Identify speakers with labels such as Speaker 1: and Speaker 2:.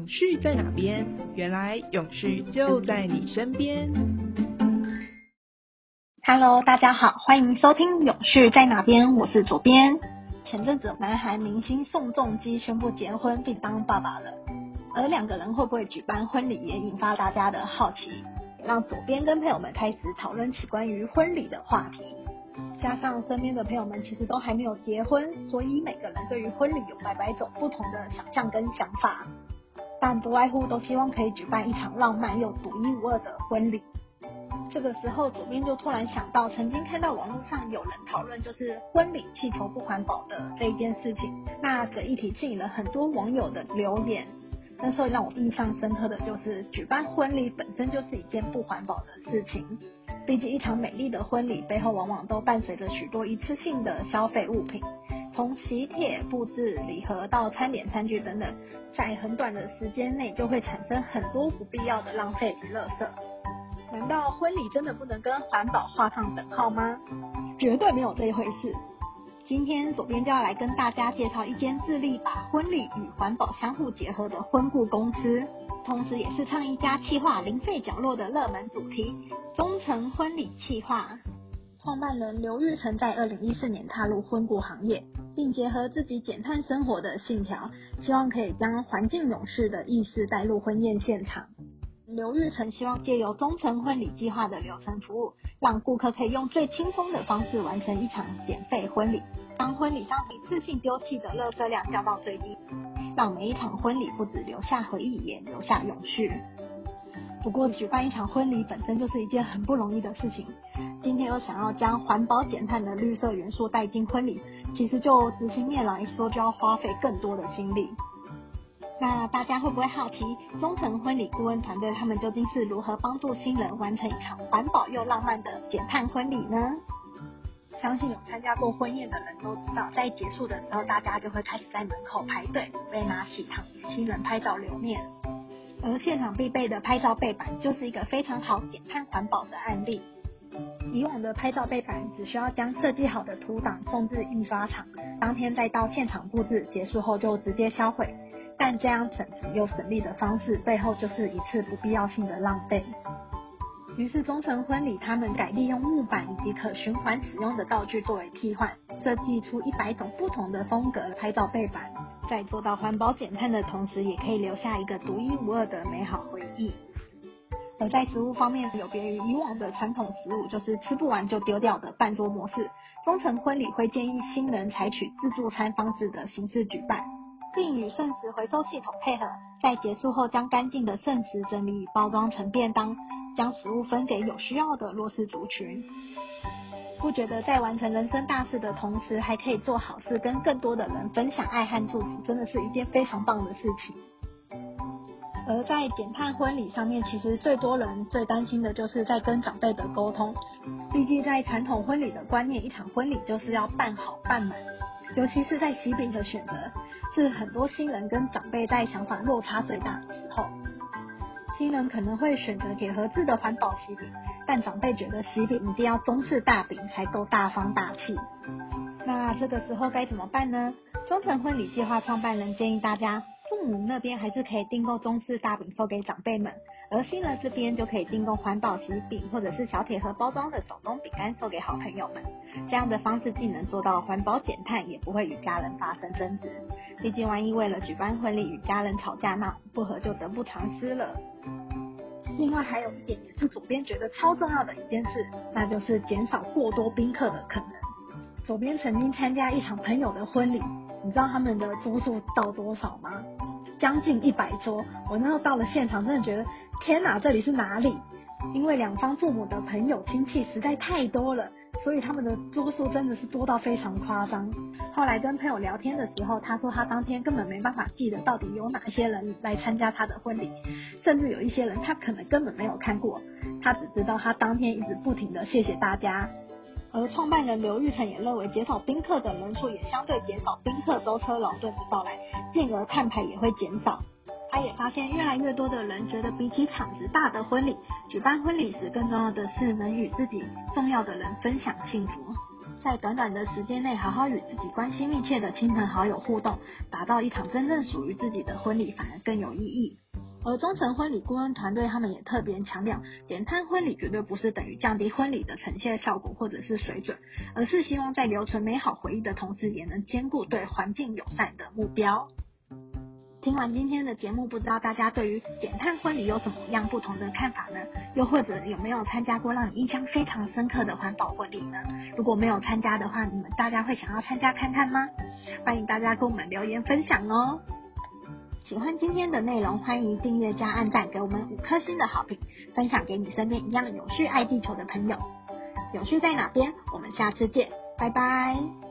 Speaker 1: 永续在哪边？原来永续就在你身边。
Speaker 2: Hello，大家好，欢迎收听《永续在哪边》，我是左边。前阵子，南韩明星宋仲基宣布结婚并当爸爸了，而两个人会不会举办婚礼，也引发大家的好奇，让左边跟朋友们开始讨论起关于婚礼的话题。加上身边的朋友们其实都还没有结婚，所以每个人对于婚礼有百百种不同的想象跟想法，但不外乎都希望可以举办一场浪漫又独一无二的婚礼。这个时候，左边就突然想到，曾经看到网络上有人讨论就是婚礼气球不环保的这一件事情，那这议题吸引了很多网友的留言。那时候让我印象深刻的就是，举办婚礼本身就是一件不环保的事情。毕竟，一场美丽的婚礼背后，往往都伴随着许多一次性的消费物品，从喜帖、布置、礼盒到餐点、餐具等等，在很短的时间内就会产生很多不必要的浪费与垃圾。难道婚礼真的不能跟环保画上等号吗？绝对没有这一回事。今天左边就要来跟大家介绍一间致力把婚礼与环保相互结合的婚顾公司。同时，也是唱一家企划零废角落的热门主题——忠诚婚礼企划。创办人刘玉成在二零一四年踏入婚顾行业，并结合自己减碳生活的信条，希望可以将环境勇士的意识带入婚宴现场。刘玉成希望借由忠诚婚礼计划的流程服务，让顾客可以用最轻松的方式完成一场减费婚礼，将婚礼上一次性丢弃的垃圾量降到最低。让每一场婚礼不止留下回忆，也留下永续。不过，举办一场婚礼本身就是一件很不容易的事情。今天又想要将环保减碳的绿色元素带进婚礼，其实就执行面来说，就要花费更多的心力。那大家会不会好奇，忠诚婚礼顾问团队他们究竟是如何帮助新人完成一场环保又浪漫的减碳婚礼呢？相信有参加过婚宴的人都知道，在结束的时候，大家就会开始在门口排队，准备拿喜糖与新人拍照留念。而现场必备的拍照背板，就是一个非常好减碳环保的案例。以往的拍照背板只需要将设计好的图档送至印刷厂，当天再到现场布置，结束后就直接销毁。但这样省时又省力的方式，背后就是一次不必要性的浪费。于是忠诚婚礼，他们改利用木板以及可循环使用的道具作为替换，设计出一百种不同的风格拍照背板，在做到环保减碳的同时，也可以留下一个独一无二的美好回忆。而在食物方面，有别于以往的传统食物，就是吃不完就丢掉的半桌模式，忠诚婚礼会建议新人采取自助餐方式的形式举办，并与剩食回收系统配合，在结束后将干净的剩食整理包装成便当。将食物分给有需要的弱势族群，不觉得在完成人生大事的同时，还可以做好事，跟更多的人分享爱和祝福，真的是一件非常棒的事情。而在减碳婚礼上面，其实最多人最担心的就是在跟长辈的沟通，毕竟在传统婚礼的观念，一场婚礼就是要办好办满，尤其是在喜饼的选择，是很多新人跟长辈在想法落差最大的时候。新人可能会选择铁盒子的环保喜饼，但长辈觉得喜饼一定要中式大饼才够大方大气。那这个时候该怎么办呢？忠诚婚礼计划创办人建议大家。父母那边还是可以订购中式大饼送给长辈们，而新人这边就可以订购环保喜饼或者是小铁盒包装的手工饼干送给好朋友们。这样的方式既能做到环保减碳，也不会与家人发生争执。毕竟万一为了举办婚礼与家人吵架闹不和，就得不偿失了。另外还有一点也是左边觉得超重要的一件事，那就是减少过多宾客的可能。左边曾经参加一场朋友的婚礼。你知道他们的桌数到多少吗？将近一百桌。我那时候到了现场，真的觉得天哪，这里是哪里？因为两方父母的朋友亲戚实在太多了，所以他们的桌数真的是多到非常夸张。后来跟朋友聊天的时候，他说他当天根本没办法记得到底有哪些人来参加他的婚礼，甚至有一些人他可能根本没有看过，他只知道他当天一直不停的谢谢大家。而创办人刘玉成也认为，减少宾客的人数也相对减少宾客舟车劳顿的到来，进而碳排也会减少。他也发现，越来越多的人觉得，比起场子大的婚礼，举办婚礼时更重要的是能与自己重要的人分享幸福。在短短的时间内好好与自己关系密切的亲朋好友互动，打造一场真正属于自己的婚礼，反而更有意义。而中诚婚礼顾问团队他们也特别强调，简单婚礼绝对不是等于降低婚礼的呈现效果或者是水准，而是希望在留存美好回忆的同时，也能兼顾对环境友善的目标。听完今天的节目，不知道大家对于减碳婚礼有什么样不同的看法呢？又或者有没有参加过让你印象非常深刻的环保婚礼呢？如果没有参加的话，你们大家会想要参加看看吗？欢迎大家跟我们留言分享哦。喜欢今天的内容，欢迎订阅加按赞，给我们五颗星的好评，分享给你身边一样永续爱地球的朋友。永续在哪边？我们下次见，拜拜。